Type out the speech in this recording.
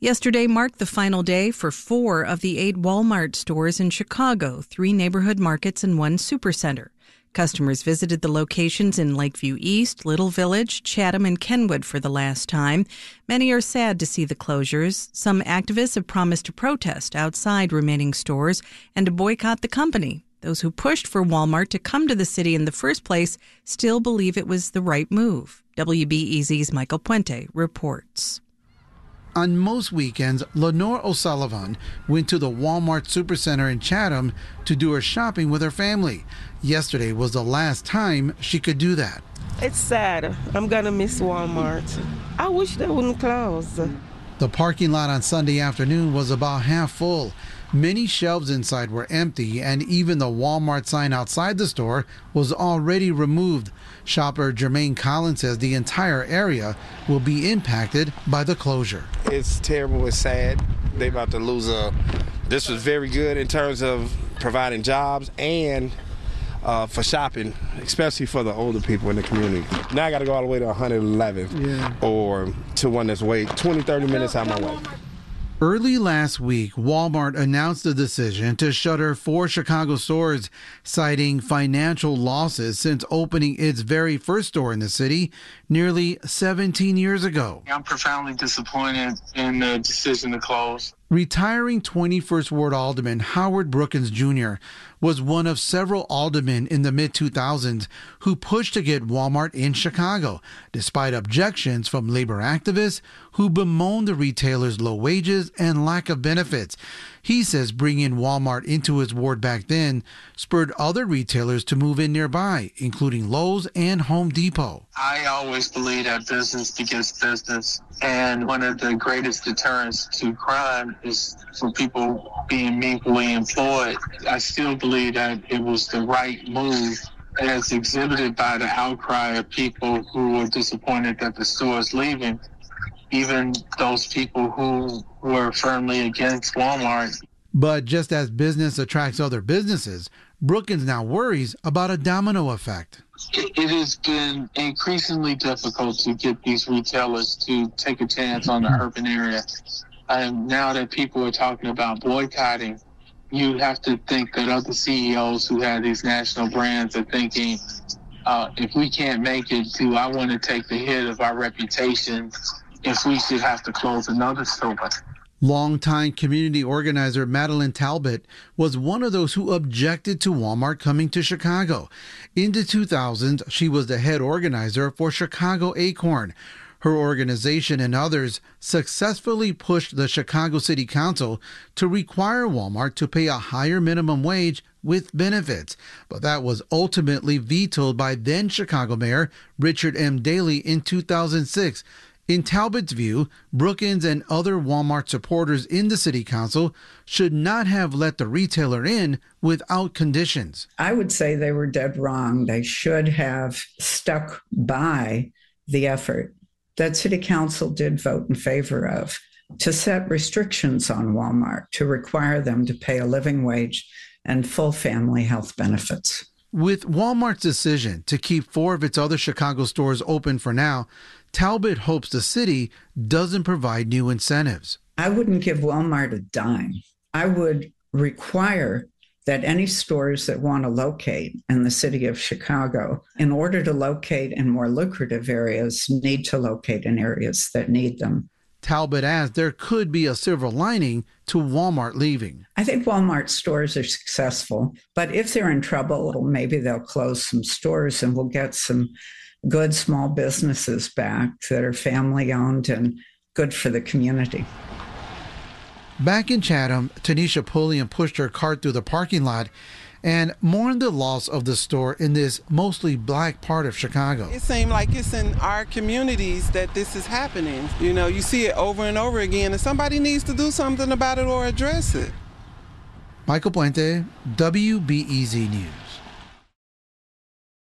Yesterday marked the final day for four of the eight Walmart stores in Chicago, three neighborhood markets, and one supercenter. Customers visited the locations in Lakeview East, Little Village, Chatham, and Kenwood for the last time. Many are sad to see the closures. Some activists have promised to protest outside remaining stores and to boycott the company. Those who pushed for Walmart to come to the city in the first place still believe it was the right move. WBEZ's Michael Puente reports. On most weekends, Lenore O'Sullivan went to the Walmart Supercenter in Chatham to do her shopping with her family. Yesterday was the last time she could do that. It's sad. I'm gonna miss Walmart. I wish they wouldn't close. The parking lot on Sunday afternoon was about half full. Many shelves inside were empty, and even the Walmart sign outside the store was already removed. Shopper Jermaine Collins says the entire area will be impacted by the closure. It's terrible. It's sad. They about to lose a. This was very good in terms of providing jobs and uh, for shopping, especially for the older people in the community. Now I got to go all the way to 111 Yeah. or to one that's way 20, 30 minutes out my way. Early last week, Walmart announced the decision to shutter four Chicago stores, citing financial losses since opening its very first store in the city nearly 17 years ago. I'm profoundly disappointed in the decision to close. Retiring 21st Ward Alderman Howard Brookins Jr. was one of several aldermen in the mid 2000s who pushed to get Walmart in Chicago, despite objections from labor activists who bemoaned the retailer's low wages and lack of benefits. He says bringing Walmart into his ward back then spurred other retailers to move in nearby, including Lowe's and Home Depot. I always believe that business begins business. And one of the greatest deterrents to crime is for people being meaningfully employed. I still believe that it was the right move as exhibited by the outcry of people who were disappointed that the store is leaving. Even those people who were firmly against Walmart But just as business attracts other businesses, Brookins now worries about a domino effect. it has been increasingly difficult to get these retailers to take a chance on the urban area. And now that people are talking about boycotting, you have to think that other CEOs who have these national brands are thinking, uh, if we can't make it, do I want to take the hit of our reputation if we should have to close another store? Longtime community organizer Madeline Talbot was one of those who objected to Walmart coming to Chicago. In the 2000s, she was the head organizer for Chicago Acorn. Her organization and others successfully pushed the Chicago City Council to require Walmart to pay a higher minimum wage with benefits, but that was ultimately vetoed by then Chicago Mayor Richard M. Daley in 2006. In Talbot's view, Brookins and other Walmart supporters in the city council should not have let the retailer in without conditions. I would say they were dead wrong. They should have stuck by the effort that City Council did vote in favor of to set restrictions on Walmart, to require them to pay a living wage and full family health benefits. With Walmart's decision to keep four of its other Chicago stores open for now, Talbot hopes the city doesn't provide new incentives. I wouldn't give Walmart a dime. I would require that any stores that want to locate in the city of Chicago, in order to locate in more lucrative areas, need to locate in areas that need them. Talbot adds there could be a silver lining to Walmart leaving. I think Walmart stores are successful, but if they're in trouble, maybe they'll close some stores and we'll get some good small businesses back that are family owned and good for the community. Back in Chatham, Tanisha Pulliam pushed her cart through the parking lot and mourned the loss of the store in this mostly black part of Chicago. It seems like it's in our communities that this is happening. You know, you see it over and over again, and somebody needs to do something about it or address it. Michael Puente, WBEZ News.